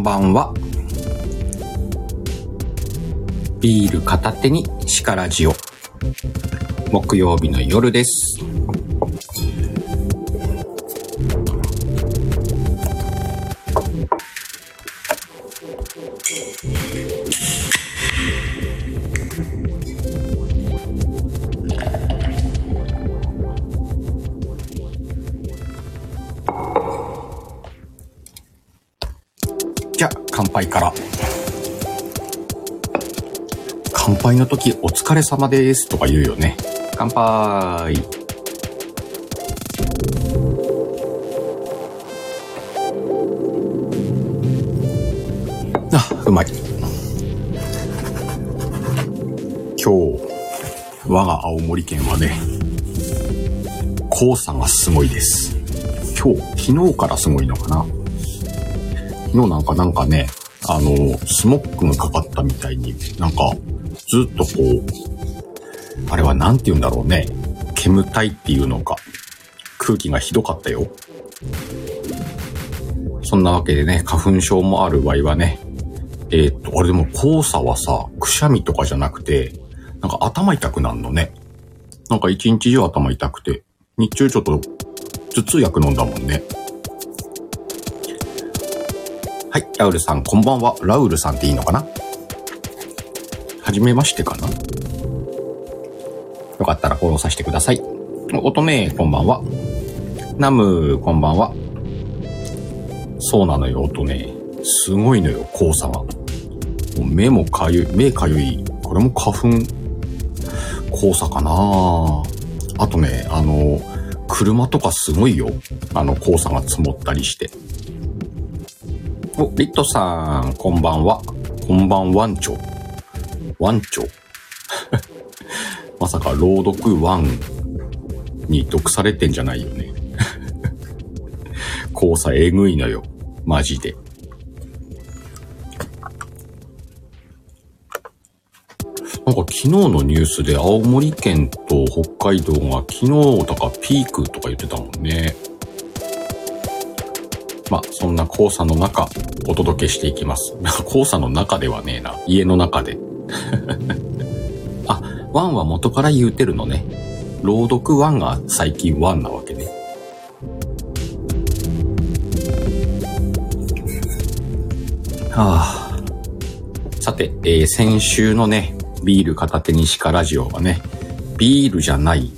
こんばんは。ビール片手にシカラジオ。木曜日の夜です。時、お疲れ様ですとか言うよね。乾杯。あ、うまい。今日、我が青森県はね、黄砂がすごいです。今日、昨日からすごいのかな昨日なんかなんかね、あの、スモッグがかかったみたいに、なんか、ずっとこう、あれはなんて言うんだろうね。煙たいっていうのか、空気がひどかったよ。そんなわけでね、花粉症もある場合はね、えーっと、あれでも黄砂はさ、くしゃみとかじゃなくて、なんか頭痛くなるのね。なんか一日中頭痛くて、日中ちょっと頭痛薬飲んだもんね。はい、ラウルさん、こんばんは。ラウルさんっていいのかな？はじめましてかな？よかったらフォローさせてください。乙女、こんばんは。ナム、こんばんは。そうなのよ、乙女。すごいのよ、黄砂が。も目もかゆい、目かゆい。これも花粉、黄砂かな？あとね、あの、車とかすごいよ。あの、黄砂が積もったりして。お、リットさん、こんばんは。こんばんワンチョ。ワンチョ まさか朗読ワンに毒されてんじゃないよね。黄砂えぐいのよ。マジで。なんか昨日のニュースで青森県と北海道が昨日だかピークとか言ってたもんね。まあ、そんな黄砂の中、お届けしていきます。黄砂の中ではねえな。家の中で。あ、ワンは元から言うてるのね。朗読ワンが最近ワンなわけね。はあ。さて、えー先週のね、ビール片手にシカラジオはね、ビールじゃない、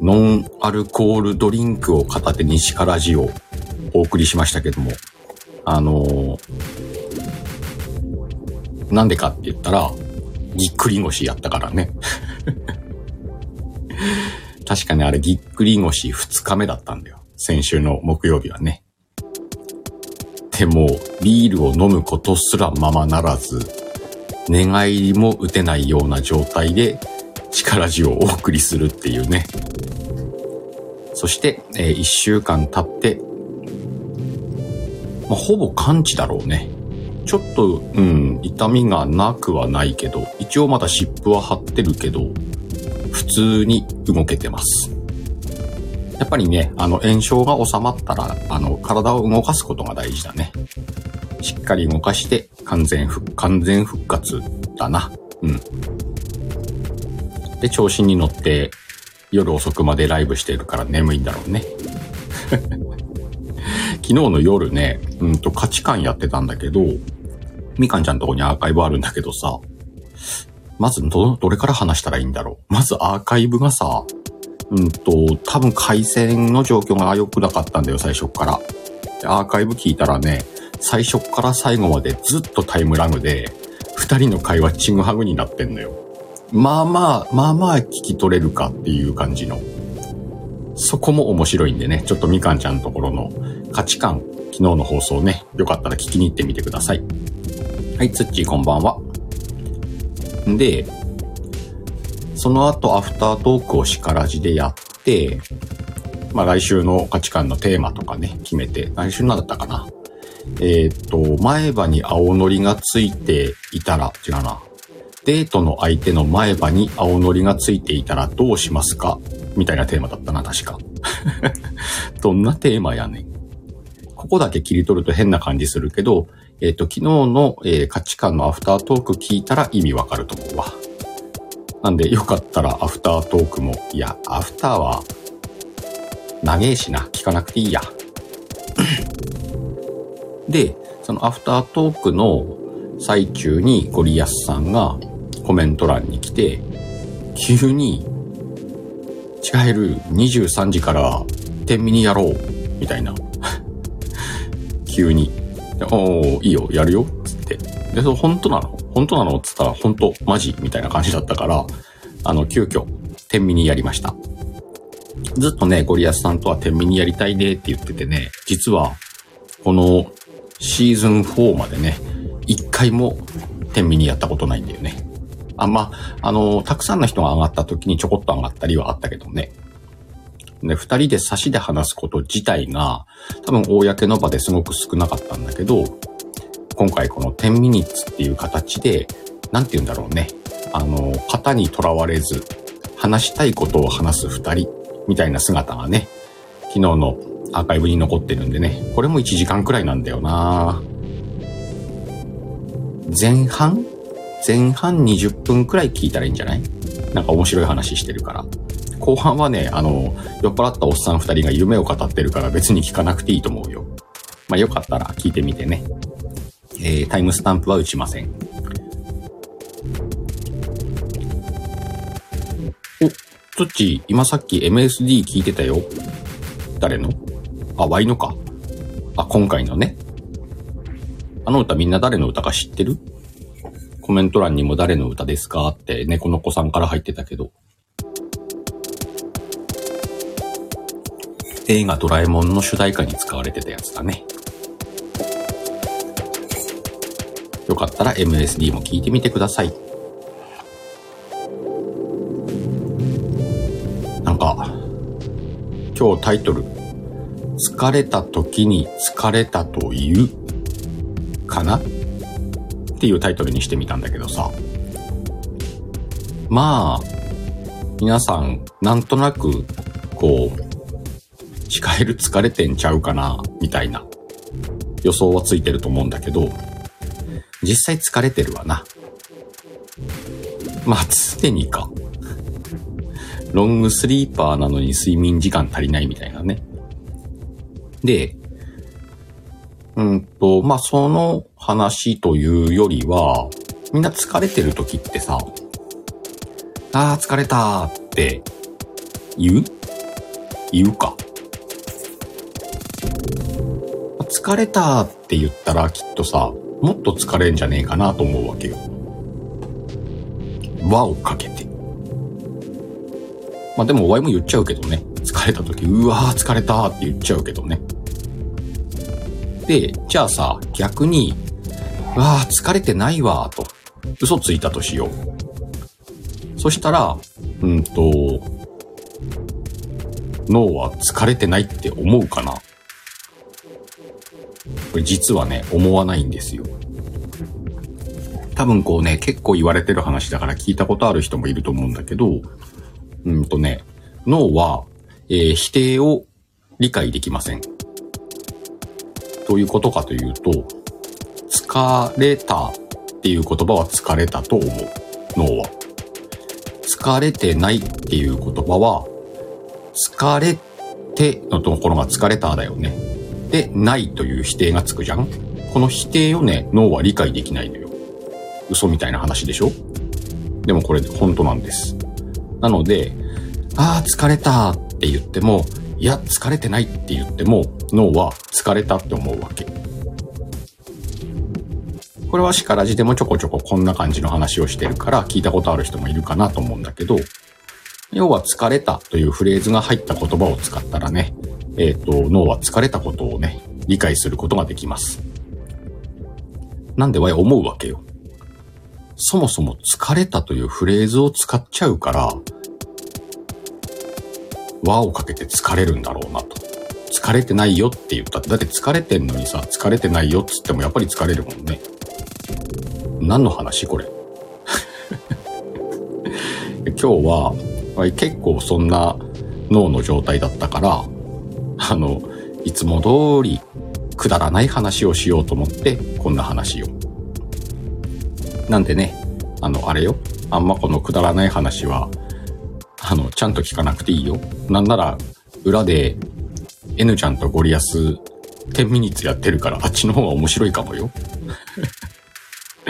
ノンアルコールドリンクを片手にシカラジオお送りしましたけども、あのーなんでかって言ったら、ぎっくり腰やったからね。確かにあれぎっくり腰2日目だったんだよ。先週の木曜日はね。でも、ビールを飲むことすらままならず、寝返りも打てないような状態で力字をお送りするっていうね。そして、え1週間経って、まあ、ほぼ完治だろうね。ちょっと、うん、痛みがなくはないけど、一応まだ湿布は貼ってるけど、普通に動けてます。やっぱりね、あの炎症が収まったら、あの、体を動かすことが大事だね。しっかり動かして、完全復、完全復活だな。うん。で、調子に乗って、夜遅くまでライブしてるから眠いんだろうね。昨日の夜ね、うんと価値観やってたんだけど、みかんちゃんとこにアーカイブあるんだけどさ、まずど、どれから話したらいいんだろう？まずアーカイブがさ、うんと、多分回線の状況が良くなかったんだよ、最初から。でアーカイブ聞いたらね、最初っから最後までずっとタイムラグで、二人の会話チグハグになってんのよ。まあまあ、まあまあ聞き取れるかっていう感じの。そこも面白いんでね、ちょっとみかんちゃんのところの価値観、昨日の放送ね、よかったら聞きに行ってみてください。はい、つっちーこんばんは。んで、その後アフタートークをしからじでやって、まあ来週の価値観のテーマとかね、決めて、来週何だったかな。えーっと、前歯に青のりがついていたら、違うな。デートの相手の前歯に青のりがついていたらどうしますか？みたいなテーマだったな、確か。どんなテーマやねん。ここだけ切り取ると変な感じするけど、えっ、と、昨日の、えー価値観のアフタートーク聞いたら意味わかると思うわ。なんで、よかったらアフタートークも、いや、アフターは、長えしな、聞かなくていいや。で、そのアフタートークの最中にゴリアスさんがコメント欄に来て、急に、チカヘル23時から天秤にやろう、みたいな。急に。でおー、いいよ、やるよ、つって。で、それ本当なの？本当なの？つったら、本当、マジ？みたいな感じだったから、あの、急遽、天秤にやりました。ずっとね、ゴリアスさんとは天秤にやりたいねって言っててね、実は、このシーズン4までね、一回も天秤にやったことないんだよね。あんま、あの、たくさんの人が上がった時にちょこっと上がったりはあったけどね。で、二人で差しで話すこと自体が、多分公の場ですごく少なかったんだけど、今回この10ミニッツっていう形で、なんて言うんだろうね。あの、型にとらわれず、話したいことを話す二人みたいな姿がね、昨日のアーカイブに残ってるんでね、これも1時間くらいなんだよな前半前半20分くらい聞いたらいいんじゃない？なんか面白い話してるから。後半はね、あの、酔っ払ったおっさん二人が夢を語ってるから別に聞かなくていいと思うよ。まあよかったら聞いてみてね。えー、タイムスタンプは打ちません。お、トッチ、今さっき MSD 聞いてたよ。誰の？あ、ワイのか。あ、今回のね。あの歌みんな誰の歌か知ってる？コメント欄にも誰の歌ですかって猫の子さんから入ってたけど。映画ドラえもんの主題歌に使われてたやつだね。よかったら MSD も聞いてみてください。なんか、今日タイトル、疲れた時に疲れたという、かな？っていうタイトルにしてみたんだけどさ。まあ、皆さん、なんとなく、こう、近える疲れてんちゃうかな、みたいな予想はついてると思うんだけど、実際疲れてるわな。まあ、常にか。ロングスリーパーなのに睡眠時間足りないみたいなね。で、うんと、まあ、その話というよりは、みんな疲れてる時ってさ、あー疲れたーって言う？言うか。疲れたって言ったらきっとさ、もっと疲れんじゃねえかなと思うわけよ。輪をかけて。まあでも、ワイも言っちゃうけどね。疲れた時、うわー疲れたって言っちゃうけどね。で、じゃあさ、逆に、わー疲れてないわと、嘘ついたとしよう。そしたら、うんと、脳は疲れてないって思うかなこれ実はね、思わないんですよ。多分こうね、結構言われてる話だから聞いたことある人もいると思うんだけど、うんとね、脳は、えー否定を理解できません。どういうことかというと、疲れたっていう言葉は疲れたと思う。脳は。疲れてないっていう言葉は、疲れてのところが疲れただよね。で、ないという否定がつくじゃんこの否定をね、脳は理解できないのよ。嘘みたいな話でしょ？でもこれ本当なんです。なので、ああ、疲れたって言っても、いや、疲れてないって言っても、脳は疲れたって思うわけ。これはしからじでもちょこちょここんな感じの話をしてるから聞いたことある人もいるかなと思うんだけど、要は疲れたというフレーズが入った言葉を使ったらね、えっ、と、脳は疲れたことをね、理解することができます。なんでわい思うわけよ。そもそも疲れたというフレーズを使っちゃうから、輪をかけて疲れるんだろうなと。疲れてないよって言ったって、だって疲れてんのにさ、疲れてないよっつってもやっぱり疲れるもんね。何の話これ？今日は、結構そんな脳の状態だったから、あの、いつも通りくだらない話をしようと思って、こんな話を。なんでね、あの、あれよ。あんまこのくだらない話は、あの、ちゃんと聞かなくていいよ。なんなら、裏で、N ちゃんとゴリアス、10ミニッツやってるから、あっちの方が面白いかもよ。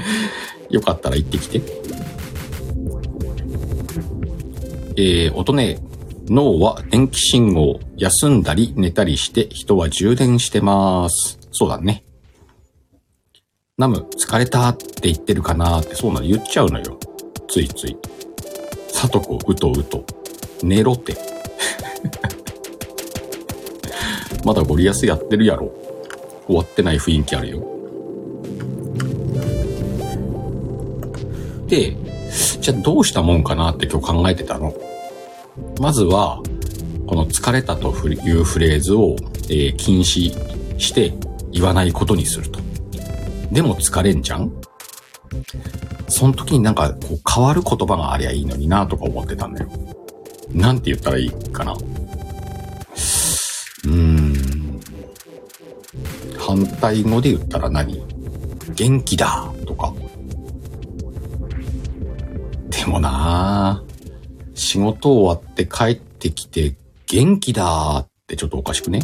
よかったら行ってきて。えー、音ね、脳は電気信号、休んだり寝たりして人は充電してます。そうだね。ナム、疲れたって言ってるかなってそうなの言っちゃうのよ。ついつい。さとこ、うとうと。寝ろって。まだゴリアスやってるやろ。終わってない雰囲気あるよ。で、じゃあどうしたもんかなって今日考えてたの。まずは、この疲れたというフレーズを、えー、禁止して言わないことにすると。でも疲れんじゃん？その時になんかこう変わる言葉がありゃいいのになとか思ってたんだよ。なんて言ったらいいかな。うーん。反対語で言ったら何？元気だもな仕事終わって帰ってきて元気だってちょっとおかしくね？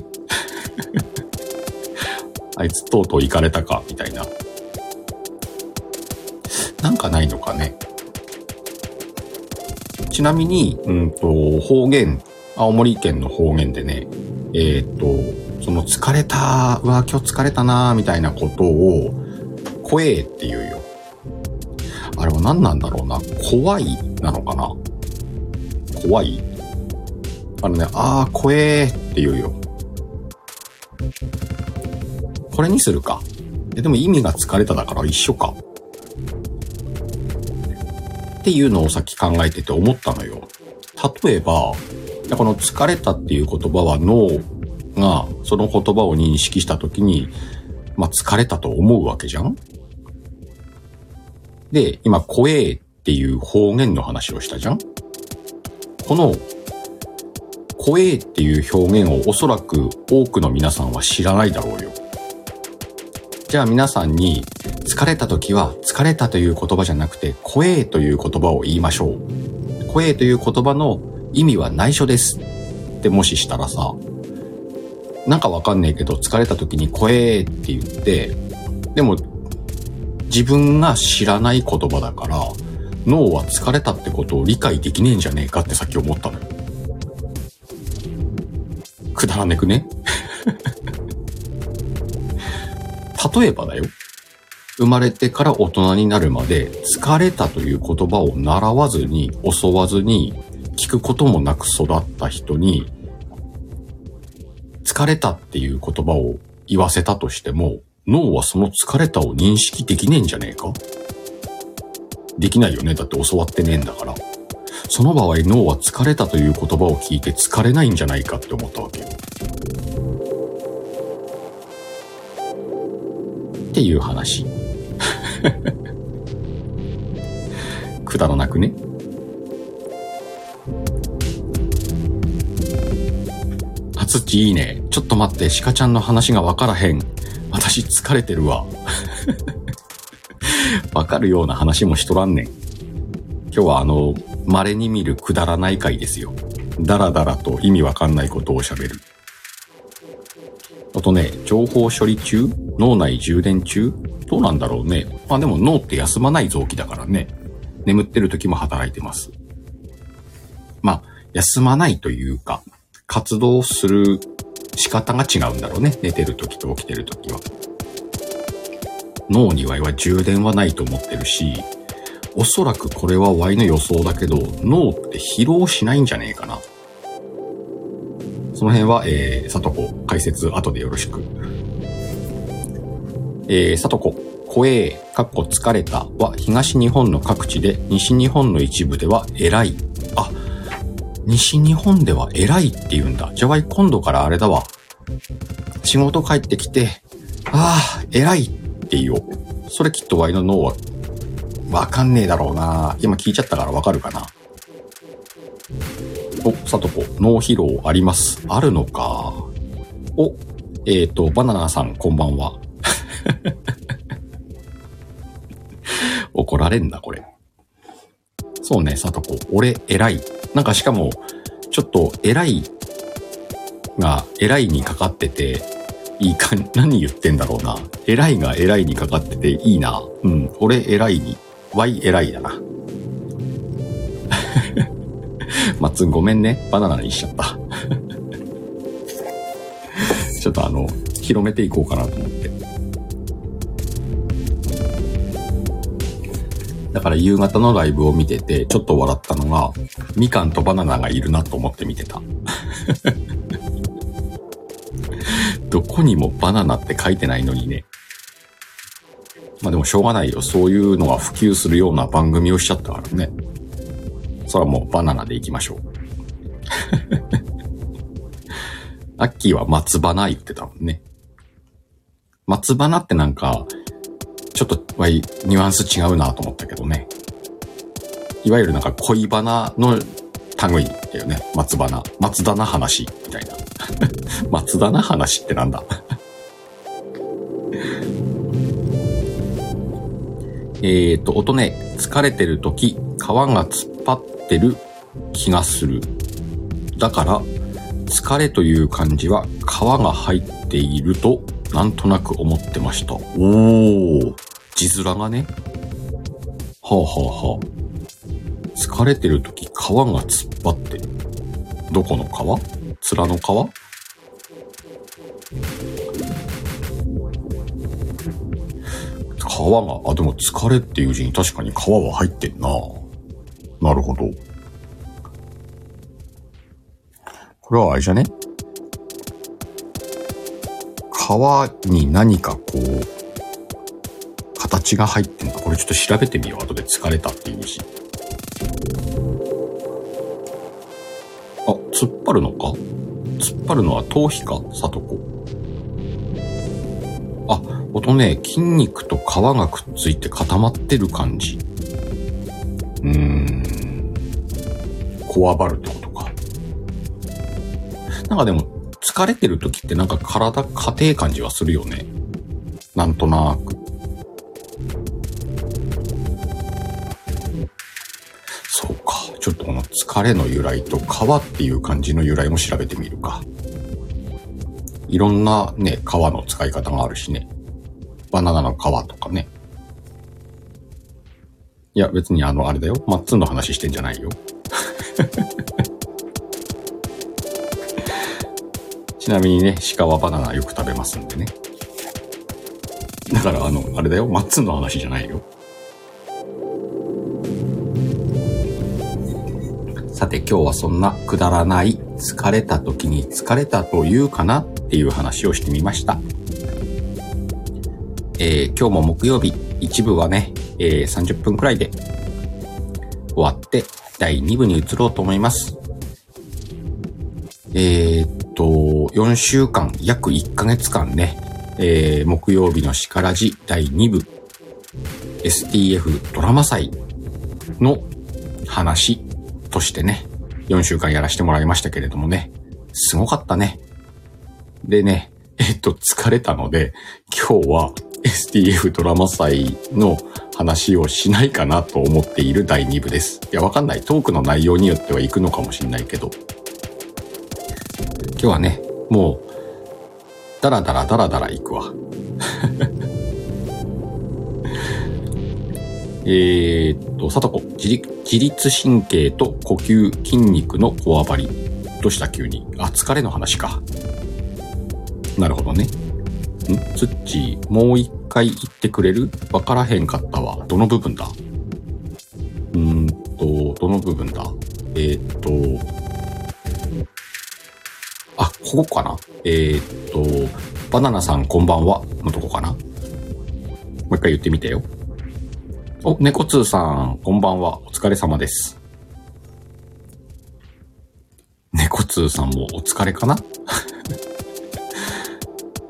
あいつとうとう行かれたかみたいな。なんかないのかね？ちなみに、うんと、方言、青森県の方言でね、えっ、ー、と、その疲れた、うわ、今日疲れたなみたいなことを、怖えって言うよ。あれは何なんだろうな。怖いなのかな怖い？あのね、あー、怖えーって言うよ。これにするか。え、でも意味が疲れただから一緒か。っていうのをさっき考えてて思ったのよ。例えば、この疲れたっていう言葉は脳がその言葉を認識した時に、まあ、疲れたと思うわけじゃんで、今、怖えっていう方言の話をしたじゃん？この、怖えっていう表現をおそらく多くの皆さんは知らないだろうよ。じゃあ皆さんに、疲れた時は、疲れたという言葉じゃなくて、怖えという言葉を言いましょう。怖えという言葉の意味は内緒です。ってもししたらさ、なんかわかんねえけど、疲れた時に怖えって言って、でも、自分が知らない言葉だから、脳は疲れたってことを理解できねえんじゃねえかってさっき思ったのよ。くだらねくね？例えばだよ。生まれてから大人になるまで疲れたという言葉を習わずに、教わずに、聞くこともなく育った人に、疲れたっていう言葉を言わせたとしても、脳はその疲れたを認識できねえんじゃねえか？できないよね？だって教わってねえんだから。その場合脳は疲れたという言葉を聞いて疲れないんじゃないかって思ったわけよ。っていう話。くだらなくね？あつっちいいね。ちょっと待って、鹿ちゃんの話がわからへん。私疲れてるわ。わかるような話もしとらんねん。今日はあの、稀に見るくだらない回ですよ。だらだらと意味わかんないことを喋る。あとね、情報処理中脳内充電中どうなんだろうね。まあでも脳って休まない臓器だからね。眠ってる時も働いてます。まあ、休まないというか、活動する仕方が違うんだろうね。寝てる時と起きてる時は。脳には充電はないと思ってるし、おそらくこれは Y の予想だけど、脳って疲労しないんじゃねえかな。その辺は、えー、さとこ解説後でよろしく。えー、さとこ、怖え、かっこ疲れたは東日本の各地で、西日本の一部では偉い。あ、西日本では偉いって言うんだ。じゃあ今度からあれだわ。仕事帰ってきて、ああ、偉いって言おう。それきっとワイの脳は、わかんねえだろうな。今聞いちゃったからわかるかな。お、さとこ、脳疲労あります。あるのか。お、えっ、と、バナナさん、こんばんは。怒られんだ、これ。そうね、さとこ。俺、偉い。なんかしかも、ちょっと、偉いが、偉いにかかってて、いいか、何言ってんだろうな。偉いが偉いにかかってていいな。うん。俺、偉いに。Y 偉いだな。まっつんごめんね。バナナにしちゃった。ちょっとあの、広めていこうかなと思って。だから夕方のライブを見てて、ちょっと笑ったのが、みかんとバナナがいるなと思って見てた。どこにもバナナって書いてないのにね。まあでもしょうがないよ。そういうのが普及するような番組をしちゃったからね。それはもうバナナでいきましょう。アッキーは松花言ってたもんね。松花ってなんか、ちょっとニュアンス違うなと思ったけどね。いわゆるなんか恋バナの類だよね。松花。松田な話みたいな。松田な話ってなんだ？えっと、音ね、疲れてる時、皮が突っ張ってる気がする。だから、疲れという漢字は皮が入っているとなんとなく思ってました。おー、字面がね。はあはあはあ。疲れてるとき皮が突っ張ってる。どこの皮？面の皮？皮が、あ、でも疲れっていう字に確かに皮は入ってんな。なるほど。これはあれじゃね？皮に何かこう、形が入ってんのかこれちょっと調べてみよう。後で疲れたっていう字。あ、突っ張るのか？突っ張るのは頭皮か？さとこ。あ、音ね、筋肉と皮がくっついて固まってる感じ。うーん。こわばるってことか。なんかでも、疲れてる時ってなんか体硬い感じはするよね。なんとなく。そうか。ちょっとこの疲れの由来と皮っていう感じの由来も調べてみるか。いろんなね、皮の使い方があるしね。バナナの皮とかね。いや、別にあの、あれだよ。マッツンの話してんじゃないよ。ちなみにね、鹿はバナナよく食べますんでね。だからあの、あれだよ、マッツンの話じゃないよ。さて今日はそんなくだらない疲れた時に疲れたというかなっていう話をしてみました。えー、今日も木曜日、一部はね、えー、30分くらいで終わって第2部に移ろうと思います。えー、っと、4週間、約1ヶ月間ね、えー、木曜日のしからじ第2部、STF ドラマ祭の話としてね、4週間やらせてもらいましたけれどもね、すごかったね。でね、えっと、疲れたので、今日は STF ドラマ祭の話をしないかなと思っている第2部です。いや、わかんない。トークの内容によっては行くのかもしんないけど。日はね、もう、だらだらだらだら行くわ。えっと、さとこ、自律神経と呼吸、筋肉のこわばり。どうした急に？あ、疲れの話か。なるほどね。ん？つっちー、もう一回言ってくれる？わからへんかったわ。どの部分だ？うーんと、どの部分だ？えー、っと、あ、ここかな？えー、っと、バナナさんこんばんはのとこかな？もう一回言ってみてよ。お、猫通さん、こんばんは。お疲れ様です。猫通さんもお疲れかな？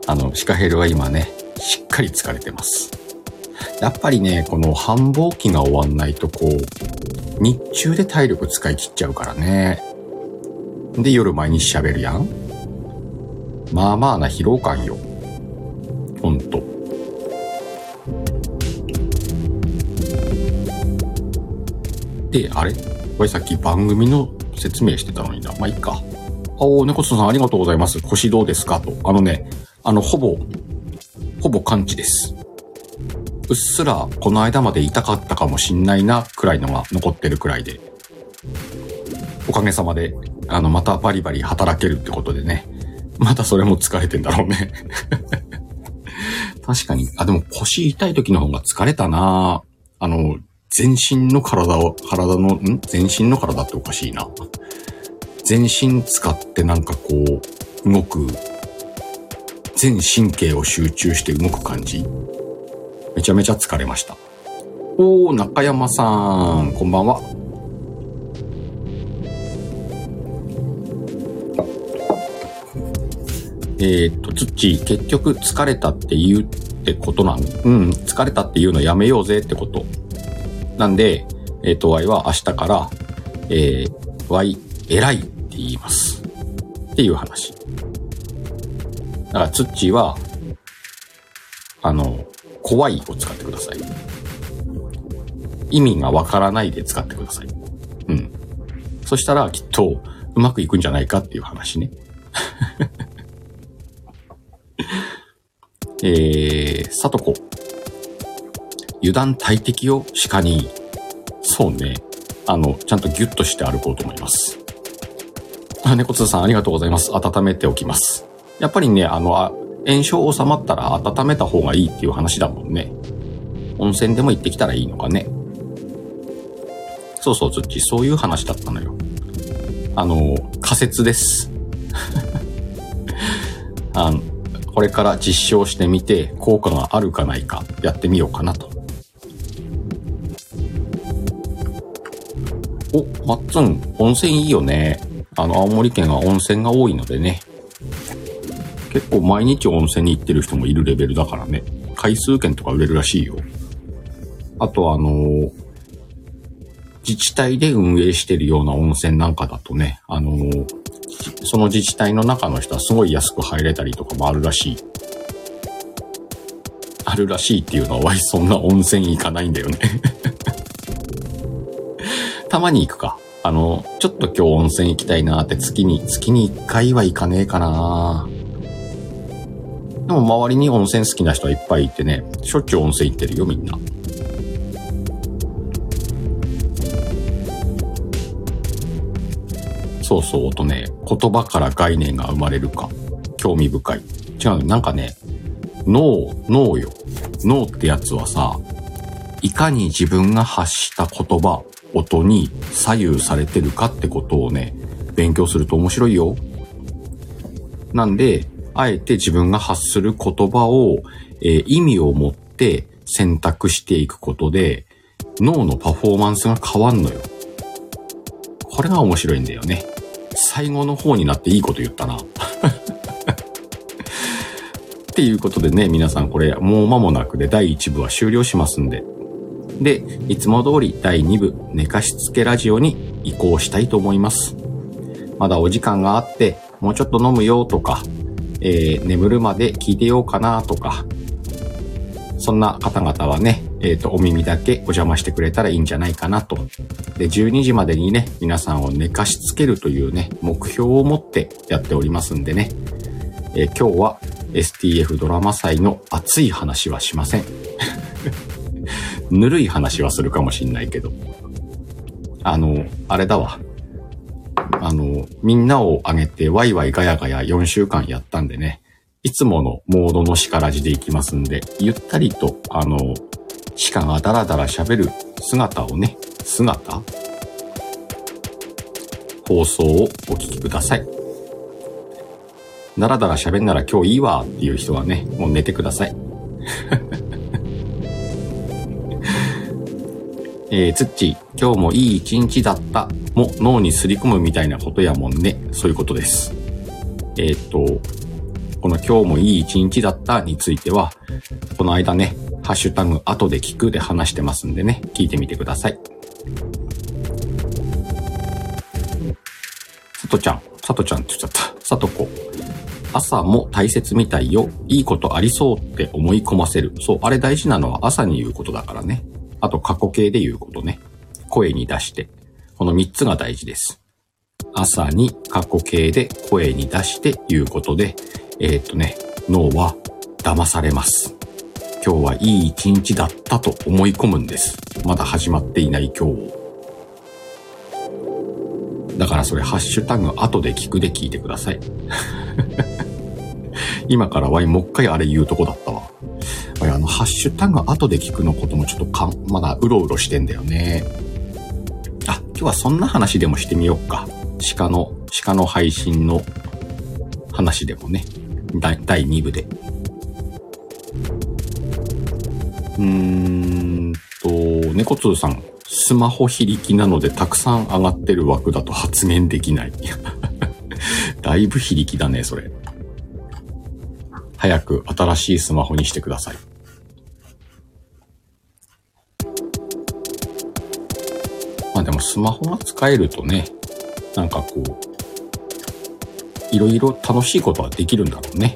あの、シカヘルは今ね、しっかり疲れてます。やっぱりね、この繁忙期が終わんないとこう、日中で体力使い切っちゃうからね。で、夜毎日喋るやんまあまあな疲労感よ。ほんと。で、あれ？これさっき番組の説明してたのにな。まあ、いいか。あおー、猫さんありがとうございます。腰どうですか？と。あのね、あの、ほぼ、ほぼ完治です。うっすら、この間まで痛かったかもしんないな、くらいのが残ってるくらいで。おかげさまで、あの、またバリバリ働けるってことでね。またそれも疲れてんだろうね。確かに。あ、でも腰痛い時の方が疲れたなあの、全身の体を、体の、ん？全身の体っておかしいな。全身使ってなんかこう、動く、全神経を集中して動く感じ。めちゃめちゃ疲れました。おー、中山さん、こんばんは。えー、っと、つっち、結局疲れたって言うってことなん、うん、疲れたって言うのやめようぜってこと。なんで、えー、っと、Y は明日から、えー、Y、偉いって言います。っていう話。だから、つっちーは、あの、怖いを使ってください。意味がわからないで使ってください。うん。そしたら、きっと、うまくいくんじゃないかっていう話ね。えー、さとこ。油断大敵を鹿に。そうね。あの、ちゃんとギュッとして歩こうと思います。あ、猫通さんありがとうございます。温めておきます。やっぱりね、あの、あ炎症収まったら温めた方がいいっていう話だもんね。温泉でも行ってきたらいいのかね。そうそう、つっち、そういう話だったのよ。あの、仮説です。あの、これから実証してみて、効果があるかないか、やってみようかなと。お、マッツン、温泉いいよね。あの、青森県は温泉が多いのでね。結構毎日温泉に行ってる人もいるレベルだからね。回数券とか売れるらしいよ。あとあの、自治体で運営してるような温泉なんかだとね、あの、その自治体の中の人はすごい安く入れたりとかもあるらしい。あるらしいっていうのは、わい、そんな温泉行かないんだよね。たまに行くか。あの、ちょっと今日温泉行きたいなって月に、月に1回は行かねえかなでも周りに温泉好きな人はいっぱいいてね、しょっちゅう温泉行ってるよ、みんな。そうそう、とね、言葉から概念が生まれるか？興味深い。違う、なんかね、脳、脳よ。脳ってやつはさ、いかに自分が発した言葉、音に左右されてるかってことをね、勉強すると面白いよ。なんで、あえて自分が発する言葉を、えー意味を持って選択していくことで、脳のパフォーマンスが変わんのよ。これが面白いんだよね。最後の方になっていいこと言ったな。っていうことでね、皆さんこれもう間もなくで第1部は終了しますんで。で、いつも通り第2部寝かしつけラジオに移行したいと思います。まだお時間があって、もうちょっと飲むよとか、えー眠るまで聞いてようかなとか、そんな方々はね、えっ、と、お耳だけお邪魔してくれたらいいんじゃないかなと。で、12時までにね、皆さんを寝かしつけるというね、目標を持ってやっておりますんでね。えー今日は STF ドラマ祭の熱い話はしません。ぬるい話はするかもしんないけど。あの、あれだわ。あの、みんなを挙げてワイワイガヤガヤ4週間やったんでね。いつものモードの叱らじでいきますんで、ゆったりと、あの、鹿がダラダラ喋る姿をね、姿？放送をお聞きください。ダラダラ喋んなら今日いいわっていう人はね、もう寝てください。えー、つっち、今日もいい一日だった、も脳にすり込むみたいなことやもんね。そういうことです。えーっと、この今日もいい一日だったについては、この間ね、ハッシュタグ後で聞くで話してますんでね、聞いてみてください。さとちゃん、さとちゃんって言っちゃった。さとこ。朝も大切みたいよ。いいことありそうって思い込ませる。そう、あれ大事なのは朝に言うことだからね。あと過去形で言うことね。声に出して。この3つが大事です。朝に過去形で声に出して言うことで、えー、っとね、脳は騙されます。今日はいい一日だったと思い込むんです。まだ始まっていない今日を。だからそれハッシュタグ後で聞くで聞いてください。今からワイもう一回あれ言うとこだったわ。あの、ハッシュタグ後で聞くのこともちょっとか、まだうろうろしてんだよね。あ、今日はそんな話でもしてみようか。鹿の、鹿の配信の話でもね。第2部で。うーんと、猫通さん。スマホ非力なのでたくさん上がってる枠だと発言できない。だいぶ非力だね、それ。早く新しいスマホにしてください。まあでもスマホが使えるとね、なんかこう、いろいろ楽しいことはできるんだろうね。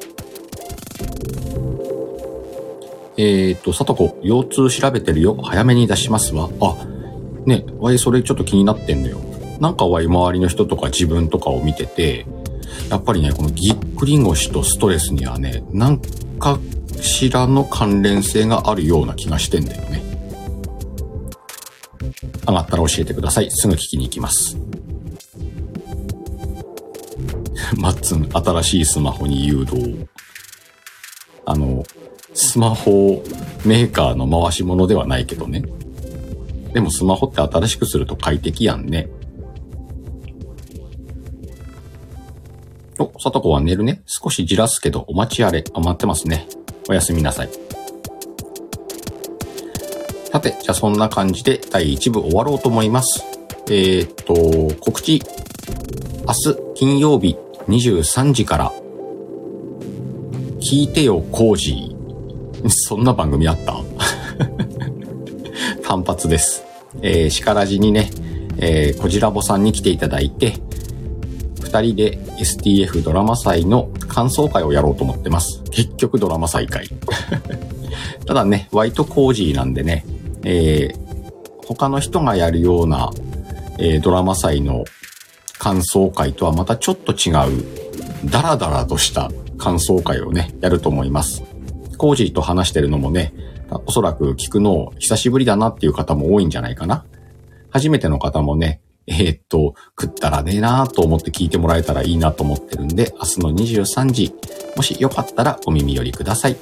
えっ、ー、と、さとこ、腰痛調べてるよ。早めに出しますわ。あ、ね、わいそれちょっと気になってんだよ。なんかわい周りの人とか自分とかを見てて、やっぱりね、このぎっくり腰とストレスにはね、なんかしらの関連性があるような気がしてんだよね。上がったら教えてください。すぐ聞きに行きます。マッツン、新しいスマホに誘導。あの、スマホメーカーの回し物ではないけどね。でもスマホって新しくすると快適やんね。お、さとこは寝るね。少しじらすけどお待ちあれ。余ってますね。おやすみなさい。さて、じゃあそんな感じで第1部終わろうと思います。えー、っと、告知。明日金曜日23時から、聞いてよコージー。そんな番組あった？単発です。えー、シカラジにね、えー、コジラボさんに来ていただいて、二人で STF ドラマ祭の感想会をやろうと思ってます。結局ドラマ祭会。ただね、ワイトコージーなんでね、えー、他の人がやるような、えー、ドラマ祭の感想会とはまたちょっと違う、ダラダラとした感想会をね、やると思います。コージーと話してるのもね、おそらく聞くの久しぶりだなっていう方も多いんじゃないかな。初めての方もね、えー、っと、食ったらねえなーと思って聞いてもらえたらいいなと思ってるんで、明日の23時、もしよかったらお耳寄りください。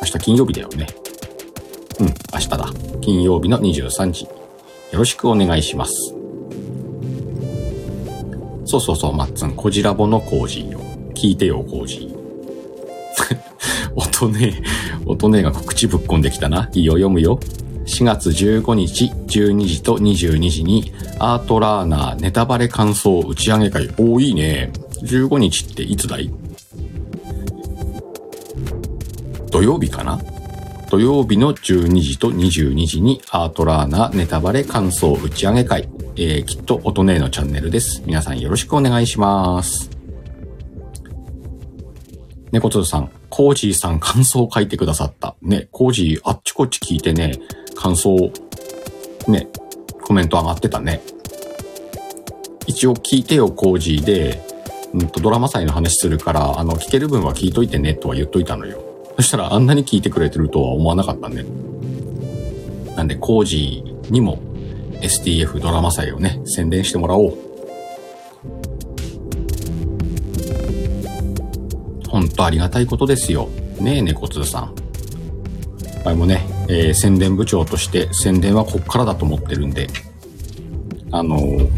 明日金曜日だよね。うん、明日だ。金曜日の23時。よろしくお願いします。そうそうそう、マッツン、コジラボのコージーよ。聞いてよ、コージー。音ね、音ねが告知ぶっこんできたな。いいよ、読むよ。4月15日、12時と22時に、アートラーナーネタバレ感想打ち上げ会。おー、いいね。15日っていつだい？土曜日かな？土曜日の12時と22時にアートラーナーネタバレ感想打ち上げ会。えー、きっと音ねのチャンネルです。皆さんよろしくお願いします。猫通さん、コージーさん感想を書いてくださった。ね、コージーあっちこっち聞いてね、感想、ね、コメント上がってたね。一応聞いてよ、コージーで、うんと、ドラマ祭の話するから、あの、聞ける分は聞いといてね、とは言っといたのよ。そしたら、あんなに聞いてくれてるとは思わなかったね。なんで、コージーにも STF ドラマ祭をね、宣伝してもらおう。んとありがたいことですよ。ねえ、猫通さん。前もね、えー、宣伝部長として宣伝はこっからだと思ってるんで、あのー、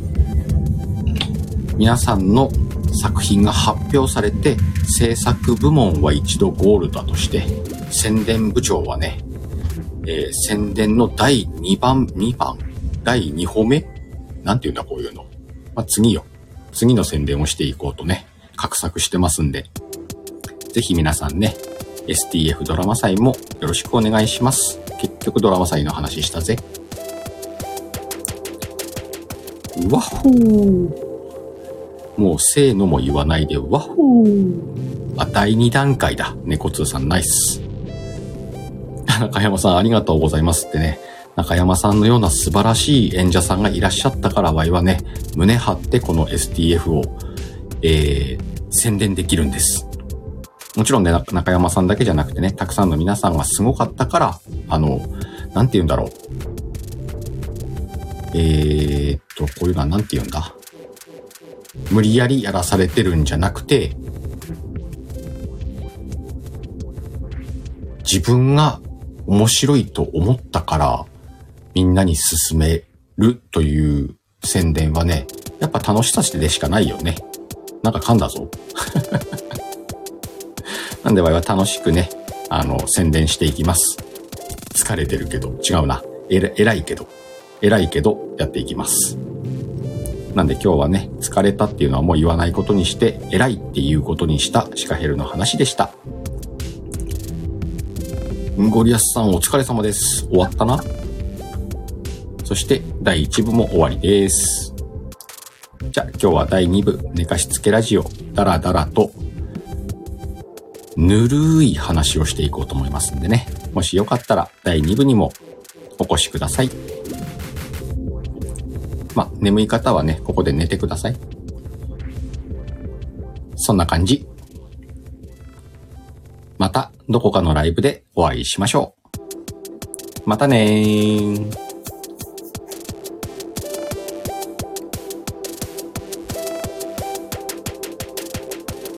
皆さんの作品が発表されて、制作部門は一度ゴールだとして、宣伝部長はね、えー、宣伝の第2番、2番、第2歩目なんて言うんだ、こういうの。まあ、次よ。次の宣伝をしていこうとね、画策してますんで、ぜひ皆さんね、STF ドラマ祭もよろしくお願いします。結局ドラマ祭の話したぜ。わほー。もうせーのも言わないで、わほー。あ、第2段階だ。猫通さんナイス。中山さんありがとうございますってね。中山さんのような素晴らしい演者さんがいらっしゃったから、わいはね、胸張ってこの STF を、えー、宣伝できるんです。もちろんね、中山さんだけじゃなくてね、たくさんの皆さんがすごかったから、あの、なんて言うんだろう。えー、っと、こういうのはなんて言うんだ？無理やりやらされてるんじゃなくて、自分が面白いと思ったから、みんなに勧めるという宣伝はね、やっぱ楽しさしてでしかないよね。なんか噛んだぞ。なんで我は楽しくね、あの、宣伝していきます。疲れてるけど、違うな。えら、偉いけど、偉いけど、やっていきます。なんで今日はね、疲れたっていうのはもう言わないことにして、偉いっていうことにしたシカヘルの話でした。ゴリアスさんお疲れ様です。終わったなそして第1部も終わりです。じゃあ今日は第2部寝かしつけラジオダラダラとぬるい話をしていこうと思いますんでね。もしよかったら第2部にもお越しください。ま眠い方はね、ここで寝てください。そんな感じ。またどこかのライブでお会いしましょう。またねー。